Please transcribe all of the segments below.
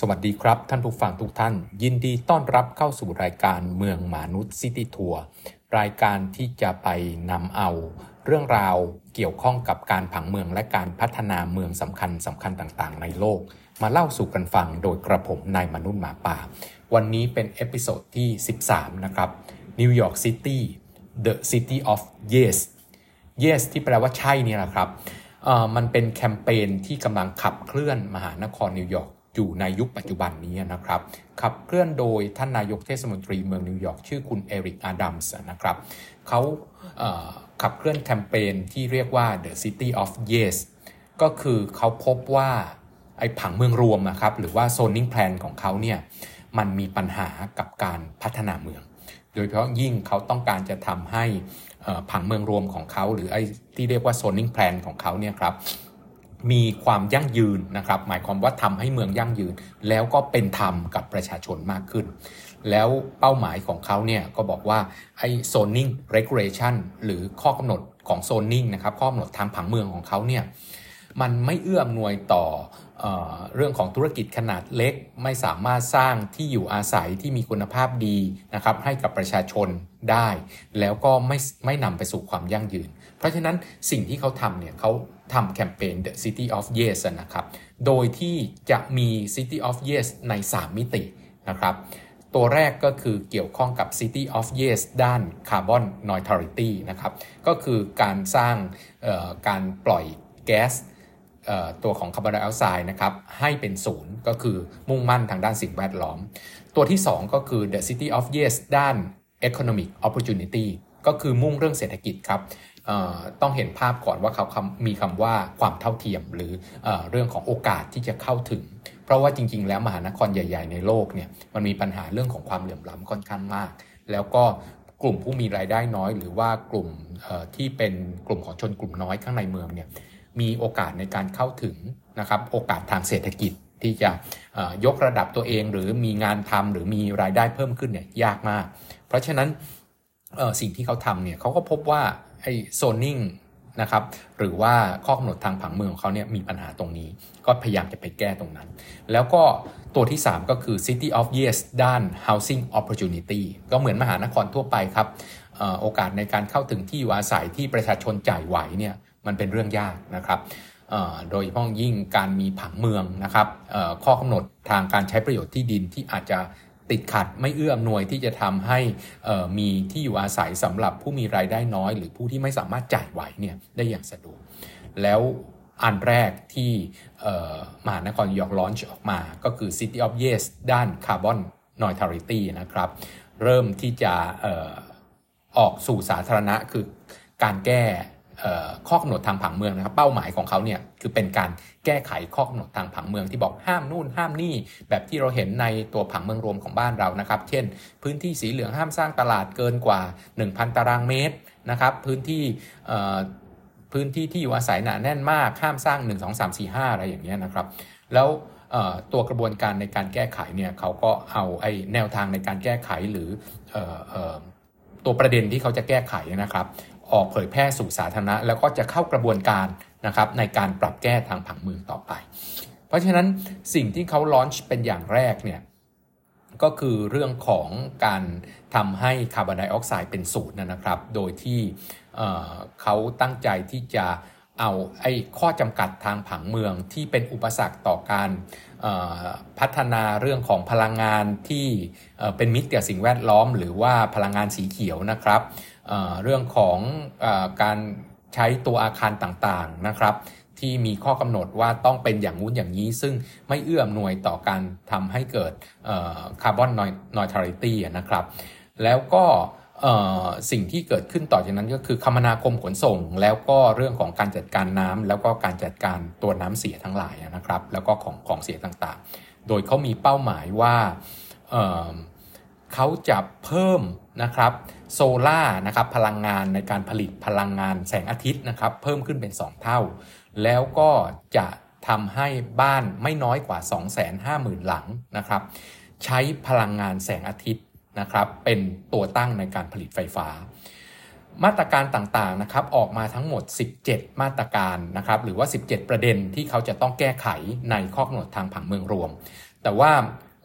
สวัสดีครับ ท่านผู้ฟังทุกท่าน ยินดีต้อนรับเข้าสู่รายการเมืองมนุษย์ City Tour รายการที่จะไปนำเอา เรื่องราวเกี่ยวข้องกับการผังเมืองและการพัฒนาเมืองสำคัญสำคัญต่างๆ ในโลก มาเล่าสู่กันฟังโดยกระผมนายมนุษย์หมาป่า วันนี้เป็น episode ที่ 13 นะครับนิวยอร์ก City The City of Yes Yes ที่แปลว่าใช่นี่แหละครับมันเป็นแคมเปญที่กำลังขับเคลื่อนมหานครนิวยอร์ก อยู่ในยุคปัจจุบันนี้นะครับ ขับเคลื่อนโดยท่านนายกเทศมนตรีเมืองนิวยอร์กชื่อคุณเอริกอาดัมส์นะครับเขาขับเคลื่อนแคมเปญที่เรียกว่า The City of Yes ก็คือเขาพบว่าไอ้ผังเมืองรวมนะครับ หรือว่า zoning plan ของเขาเนี่ยมันมีปัญหากับการพัฒนาเมือง โดยเฉพาะยิ่งเขาต้องการจะทำให้ผังเมืองรวมของเขา หรือไอ้ที่เรียกว่า zoning plan ของเขาเนี่ยครับ มีความยั่งยืนนะครับ หมายความว่าทำให้เมืองยั่งยืน แล้วก็เป็นธรรมกับประชาชนมากขึ้น แล้วเป้าหมายของเขาเนี่ยก็บอกว่าไอ้ zoning regulation หรือข้อกำหนดของ zoning นะครับข้อกำหนดทางผังเมืองของเขาเนี่ยมันไม่เอื้ออำนวยต่อเอเรื่องของธุรกิจขนาดเล็กไม่สามารถสร้างที่อยู่อาศัยที่มีคุณภาพดีนะครับให้กับประชาชนได้ แล้วก็ไม่ไม่นำไปสู่ความยั่งยืน เพราะฉะนั้นสิ่งที่เขาทำเนี่ยเขาทำแคมเปญ The City of Yes นะครับ โดยที่จะมี City of Yes ใน 3 มิตินะครับ ตัวแรกก็คือเกี่ยวข้องกับ City of Yes ด้าน Carbon Neutrality นะครับ ก็คือการสร้างการปล่อยแก๊สตัวของคาร์บอนไดออกไซด์นะครับ ให้เป็นศูนย์ก็คือมุ่งมั่นทางด้านสิ่งแวดล้อม ตัวที่ 2 ก็คือ The City of Yes ด้าน Economic Opportunity ก็คือมุ่งเรื่องเศรษฐกิจครับ ต้องเห็นภาพก่อนว่าเขามีคำว่าความเท่าเทียมหรือเอเรื่องของโอกาสที่จะเข้าถึง เพราะว่าจริง ๆ แล้วมหานครใหญ่ ๆ ในโลกเนี่ยมันมีปัญหาเรื่องของความเหลื่อมล้ำค่อนข้างมาก แล้วก็กลุ่มผู้มีรายได้น้อย หรือว่ากลุ่มที่เป็นกลุ่มของชนกลุ่มน้อยข้างในเมืองเนี่ยมีโอกาสในการเข้าถึงนะครับโอกาสทางเศรษฐกิจที่จะยกระดับตัวเองหรือมีงานทำหรือมีรายได้เพิ่มขึ้นเนี่ยยากมาก เพราะฉะนั้นสิ่งที่เขาทำเนี่ยเขาก็พบว่า ไอโซนนิ่งนะครับหรือว่าข้อกำหนดทางผังเมืองของเขาเนี่ยมีปัญหาตรงนี้ ก็พยายามจะไปแก้ตรงนั้น แล้วก็ตัวที่ 3 ก็คือ City of Yes ด้าน Housing Opportunity ก็เหมือนมหานครทั่วไปครับโอกาสในการเข้าถึงที่อยู่อาศัยที่ประชาชนจ่ายไหวเนี่ยมันเป็นเรื่องยากนะครับโดยเฉพาะยิ่งการมีผังเมืองนะครับข้อกำหนดทางการใช้ประโยชน์ที่ดินที่อาจจะ ติดขัดไม่เอื้ออำนวยที่จะทำให้มีที่อยู่อาศัยสำหรับผู้มีรายได้น้อย หรือผู้ที่ไม่สามารถจ่ายไหวเนี่ยได้อย่างสะดวก แล้วอันแรกที่มหานครยอร์กลอนช์ออกมาก็คือ City of Yes ด้าน Carbon Neutrality นะครับ เริ่มที่จะออกสู่สาธารณะคือการแก้ ข้อกำหนดทางผังเมืองนะครับ เป้าหมายของเขาเนี่ยคือเป็นการแก้ไขข้อกำหนดทางผังเมืองที่บอกห้ามนู่นห้ามนี่ แบบที่เราเห็นในตัวผังเมืองรวมของบ้านเรานะครับ เช่น พื้นที่สีเหลืองห้ามสร้างตลาดเกินกว่า 1,000 ตารางเมตรนะครับ พื้นที่พื้นที่ที่อยู่อาศัยหนาแน่นมากห้ามสร้าง 1 2 3 4 5 อะไรอย่างเงี้ยนะครับ แล้วตัวกระบวนการในการแก้ไขเนี่ยเขาก็เอาไอ้แนวทางในการแก้ไขหรือตัวประเด็นที่เขาจะแก้ไขนะครับ ออกเผยแพร่สู่สาธารณะ แล้วก็จะเข้ากระบวนการนะครับในการปรับแก้ทางผังเมืองต่อไป เพราะฉะนั้นสิ่งที่เขาลอนช์เป็นอย่างแรกเนี่ยก็คือเรื่องของการทำให้คาร์บอนไดออกไซด์เป็นศูนย์นะครับ โดยที่เขาตั้งใจที่จะเอาไอ้ข้อจำกัดทางผังเมืองที่เป็นอุปสรรคต่อการพัฒนาเรื่องของพลังงานที่เป็นมิตรกับสิ่งแวดล้อม หรือว่าพลังงานสีเขียวนะครับ เรื่องของอการใช้ตัวอาคารต่างๆนะครับ ที่มีข้อกำหนดว่าต้องเป็นอย่างงู้นอย่างนี้ ซึ่งไม่เอื้อมหน่วยต่อการทำให้เกิดคาร์บอนนอยทริตี้นะครับ แล้วก็สิ่งที่เกิดขึ้นต่อจากนั้นก็คือคมนาคมขนส่ง แล้วก็เรื่องของการจัดการน้ำแล้วก็การจัดการตัวน้ำเสียทั้งหลายนะครับ แล้วก็ของของเสียต่างๆ โดยเขามีเป้าหมายว่าเขาจะเพิ่มนะครับโซล่านะครับพลังงานในการผลิตพลังงานแสงอาทิตย์นะครับเพิ่มขึ้นเป็น 2 เท่า แล้วก็จะทำให้บ้านไม่น้อยกว่า 250,000 หลังนะครับใช้พลังงานแสงอาทิตย์นะครับเป็นตัวตั้งในการผลิตไฟฟ้า มาตรการต่างๆนะครับออกมาทั้งหมด 17 มาตรการนะครับหรือว่า 17 ประเด็นที่เขาจะต้องแก้ไขในข้อกำหนดทางผังเมืองรวม แต่ว่า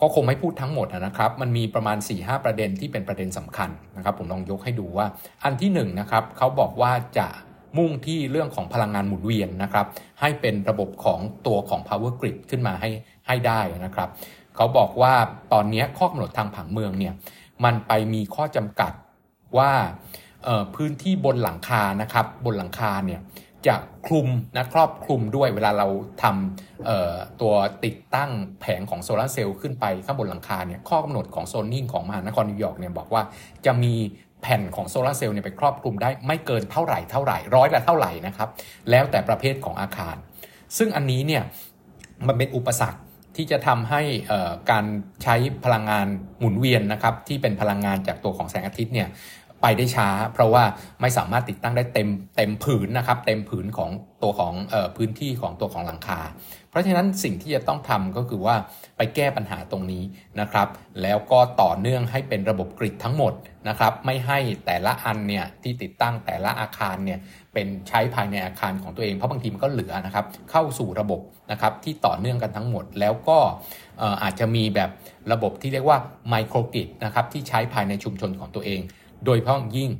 ก็คงไม่พูดทั้งหมดนะครับ มันมีประมาณ 4-5 ประเด็นที่เป็นประเด็นสำคัญนะครับ ผมลองยกให้ดูว่า อันที่1นนะครับเขาบอกว่าจะมุ่งที่เรื่องของพลังงานหมุนเวียนนะครับ ให้เป็นระบบของตัวของ power grid ขึ้นมาให้ให้ได้นะครับ เขาบอกว่าตอนนี้ข้อกำหนดทางผังเมืองเนี่ยมันไปมีข้อจำกัดว่าพื้นที่บนหลังคานะครับ บนหลังคาเนี่ย จะคลุมนะครอบคลุมด้วยเวลาเราทำตัวติดตั้งแผงของโซลาเซลล์ขึ้นไปข้างบนหลังคาเนี่ยข้อกำหนดของโซนนิ่งของมหานครนิวยอร์กเนี่ยบอกว่าจะมีแผ่นของโซลาเซลล์เนี่ยไปครอบคลุมได้ไม่เกินเท่าไหร่เท่าไหร่ร้อยละเท่าไหร่นะครับ แล้วแต่ประเภทของอาคาร ซึ่งอันนี้เนี่ยมันเป็นอุปสรรคที่จะทำให้การใช้พลังงานหมุนเวียนนะครับที่เป็นพลังงานจากตัวของแสงอาทิตย์เนี่ย ไปได้ช้า เพราะว่าไม่สามารถติดตั้งได้เต็มเต็มผืนนะครับ เต็มผืนของตัวของออพื้นที่ของตัวของหลังคา เพราะฉะนั้นสิ่งที่จะต้องทำก็คือว่าไปแก้ปัญหาตรงนี้นะครับ แล้วก็ต่อเนื่องให้เป็นระบบกริดทั้งหมดนะครับ ไม่ให้แต่ละอันเนี่ยที่ติดตั้งแต่ละอาคารเนี่ยเป็นใช้ภายในอาคารของตัวเองเพราะบางทีมันก็เหลือนะครับเข้าสู่ระบบนะครับที่ต่อเนื่องกันทั้งหมด แล้วก็อาจจะมีแบบระบบที่เรียกว่าไมโครกริดนะครับที่ใช้ภายในชุมชนของตัวเอง โดยเฉพาะยิ่ง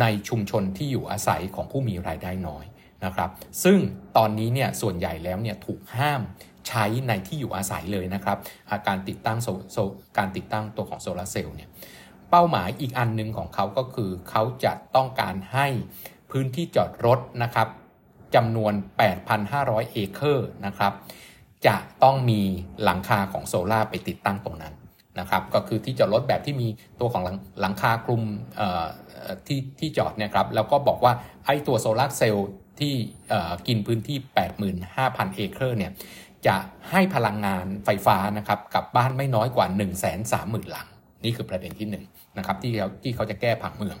ในชุมชนที่อยู่อาศัยของผู้มีรายได้น้อยนะครับ ซึ่งตอนนี้เนี่ยส่วนใหญ่แล้วเนี่ยถูกห้ามใช้ในที่อยู่อาศัยเลยนะครับการติดตั้งโซการติดตั้งตัวของโซลาเซลล์เนี่ยเป้าหมายอีกอันหนึ่งของเขาก็คือเขาจะต้องการให้พื้นที่จอดรถนะครับจำนวน 8,500 เอเคอร์นะครับ จะต้องมีหลังคาของโซลาไปติดตั้งตรงนั้น นะครับก็คือที่จอดรถแบบที่มีตัวของหลังคาคลุมที่ที่จอดเนี่ยครับแล้วก็บอกว่าไอ้ตัวโซลาร์เซลล์ที่กินพื้นที่ 85,000 เอเคอร์เนี่ยจะให้พลังงานไฟฟ้านะครับกับบ้านไม่น้อยกว่า 1 3 0 0 0 0 หลัง นี่คือประเด็นที่1นนะครับที่เขาที่เขาจะแก้ผังเมือง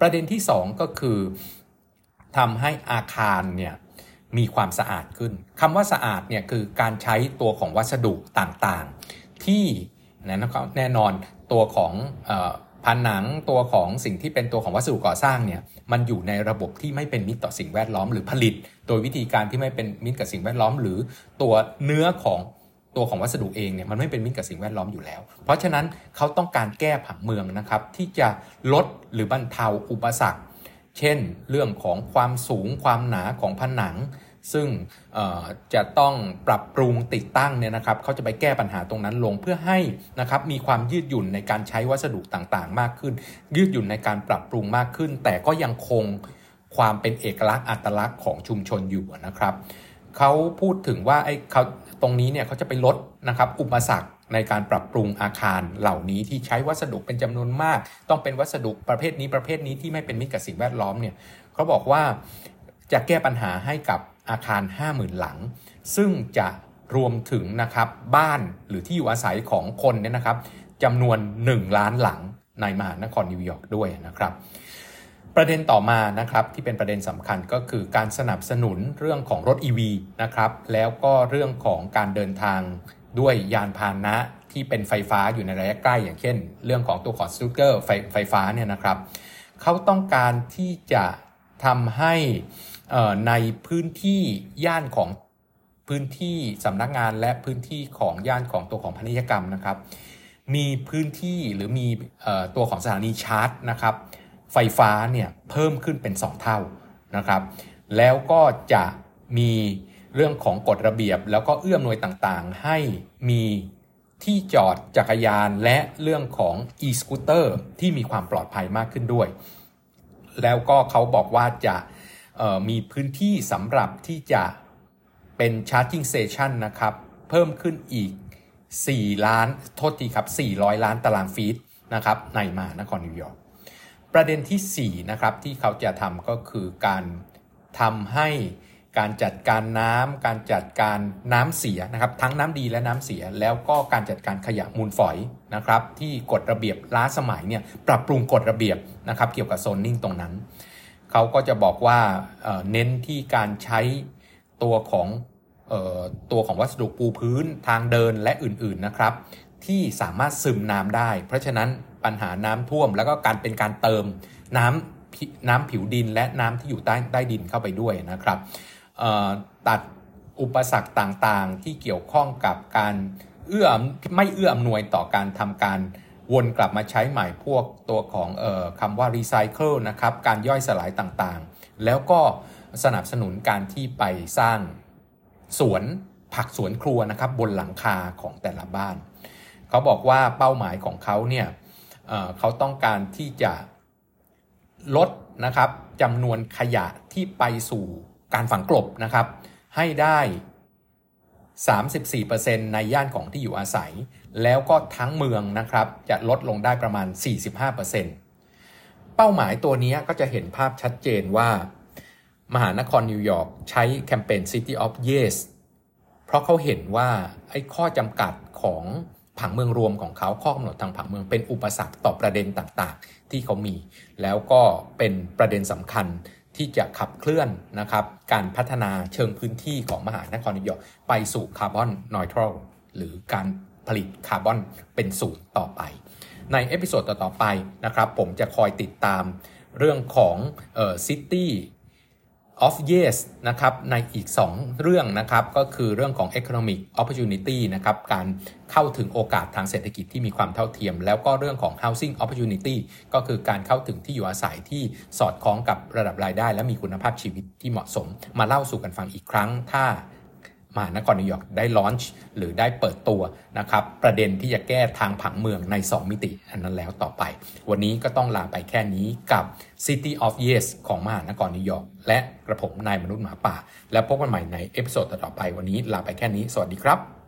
ประเด็นที่ 2 ก็คือทำให้อาคารเนี่ยมีความสะอาดขึ้นคำว่าสะอาดเนี่ยคือการใช้ตัวของวัสดุต่างๆ ที่ นะครับแน่นอนตัวของผนังตัวของสิ่งที่เป็นตัวของวัสดุก่อสร้างเนี่ยมันอยู่ในระบบที่ไม่เป็นมิตรต่อสิ่งแวดล้อมหรือผลิต โดยวิธีการที่ไม่เป็นมิตรกับสิ่งแวดล้อม หรือตัวเนื้อของตัวของวัสดุเองเนี่ยมันไม่เป็นมิตรกับสิ่งแวดล้อมอยู่แล้ว เพราะฉะนั้นเขาต้องการแก้ผังเมืองนะครับที่จะลดหรือบรรเทาอุปสรรค เช่น เรื่องของความสูงความหนาของผนัง ซึ่งจะต้องปรับปรุงติดตั้งเนี่ยนะครับเขาจะไปแก้ปัญหาตรงนั้นลงเพื่อให้นะครับมีความยืดหยุ่นในการใช้วัสดุต่างๆ มากขึ้น ยืดหยุ่นในการปรับปรุงมากขึ้น แต่ก็ยังคงความเป็นเอกลักษณ์อัตลักษณ์ของชุมชนอยู่นะครับเขาพูดถึงว่าไอ้เขาตรงนี้เนี่ยเขาจะไปลดนะครับอุปสรรคในการปรับปรุงอาคารเหล่านี้ที่ใช้วัสดุเป็นจำนวนมาก ต้องเป็นวัสดุประเภทนี้ประเภทนี้ที่ไม่เป็นมิตรกับสิ่งแวดล้อมเนี่ยเขาบอกว่าจะแก้ปัญหาให้กับ อาคาร 50,000 หลัง ซึ่งจะรวมถึงนะครับบ้านหรือที่อยู่อาศัยของคนเนี่ยนะครับจำนวน 1 ล้านหลังในมหานครนิวยอร์กด้วยนะครับ ประเด็นต่อมานะครับที่เป็นประเด็นสำคัญก็คือการสนับสนุนเรื่องของรถ EV นะครับแล้วก็เรื่องของการเดินทางด้วยยานพาหนะที่เป็นไฟฟ้าอยู่ในระยะใกล้อย่างเช่น เรื่องของตัวของสตูเกอร์ไฟไฟฟ้าเนี่ยนะครับเขาต้องการที่จะทำให้ ในพื้นที่ย่านของพื้นที่สำนักงานและพื้นที่ของย่านของตัวของพนิยกรรมนะครับ มีพื้นที่หรือมีตัวของสถานีชาร์จนะครับ ไฟฟ้าเนี่ยเพิ่มขึ้นเป็น 2 เท่านะครับ แล้วก็จะมีเรื่องของกฎระเบียบ แล้วก็เอื้อมหน่วยต่างๆ ให้มีที่จอดจักรยานและเรื่องของ e-scooter ที่มีความปลอดภัยมากขึ้นด้วย แล้วก็เขาบอกว่าจะ มีพื้นที่สำหรับที่จะเป็นชาร์จิ่งเซชันนะครับ เพิ่มขึ้นอีก 4 ล้านโทษทีครับ 400 ล้านตารางฟีตนะครับในมหานครนิวยอร์กประเด็นที่ 4 นะครับ ที่เขาจะทำก็คือการทำให้การจัดการน้ำการจัดการน้ำเสียนะครับทั้งน้ำดีและน้ำเสีย แล้วก็การจัดการขยะมูลฝอยนะครับที่กฎระเบียบล้าสมัยเนี่ยปรับปรุงกฎระเบียบนะครับเกี่ยวกับโซนนิ่งตรงนั้น เขาก็จะบอกว่าเน้นที่การใช้ตัวของตัวของวัสดุปูพื้นทางเดินและอื่นๆนะครับ ที่สามารถซึมน้ำได้ เพราะฉะนั้นปัญหาน้ำท่วมแล้วก็การเป็นการเติมน้ำน้ำผิวดินและน้ำที่อยู่ใต้ใต้ดินเข้าไปด้วยนะครับตัดอุปสรรคต่างๆที่เกี่ยวข้องกับการเอื้อไม่เอื้ออำนวยต่อการทำการ วนกลับมาใช้ใหม่พวกตัวของออคำว่ารีไซเคิลนะครับการย่อยสลายต่างๆ แล้วก็สนับสนุนการที่ไปสร้างสวนผักสวนครัวนะครับบนหลังคาของแต่ละบ้าน เขาบอกว่าเป้าหมายของเขาเนี่ยเเขาต้องการที่จะลดนะครับจำนวนขยะที่ไปสู่การฝังกลบนะครับ ให้ได้ 34%ในย่านของที่อยู่อาศัย แล้วก็ทั้งเมืองนะครับจะลดลงได้ประมาณ 45%เป้าหมายตัวนี้ก็จะเห็นภาพชัดเจนว่า มหานครนิวยอร์กใช้แคมเปญ City of Yes เพราะเขาเห็นว่าไอ้ข้อจำกัดของผังเมืองรวมของเขาข้อกำหนดทางผังเมืองเป็นอุปสรรคต่อประเด็นต่างๆ ที่เขามี แล้วก็เป็นประเด็นสำคัญที่จะขับเคลื่อนนะครับการพัฒนาเชิงพื้นที่ของมหานครนิวยอร์กไปสู่ carbon neutral หรือการ ผลิตคาร์บอนเป็นศูนย์ต่อไป ใน episode ต่อ ๆ ไปนะครับ ผมจะคอยติดตามเรื่องของเอ่อซิตี้ of yes นะครับในอีก 2 เรื่องนะครับก็คือเรื่องของ economic opportunity นะครับการเข้าถึงโอกาสทางเศรษฐกิจที่มีความเท่าเทียม แล้วก็เรื่องของ housing opportunity ก็คือการเข้าถึงที่อยู่อาศัยที่สอดคล้องกับระดับรายได้ และมีคุณภาพชีวิตที่เหมาะสม มาเล่าสู่กันฟังอีกครั้ง ถ้า มหานครนิวยอร์กได้ launch หรือได้เปิดตัวนะครับประเด็นที่จะแก้ทางผังเมืองใน 2 มิติ อันนั้นแล้วต่อไป วันนี้ก็ต้องลาไปแค่นี้กับ City of Yes ของมหานครนิวยอร์กและกระผมนายมนุษย์หมาป่า แล้วพบกันใหม่ใน episode ต่อไปวันนี้ลาไปแค่นี้ สวัสดีครับ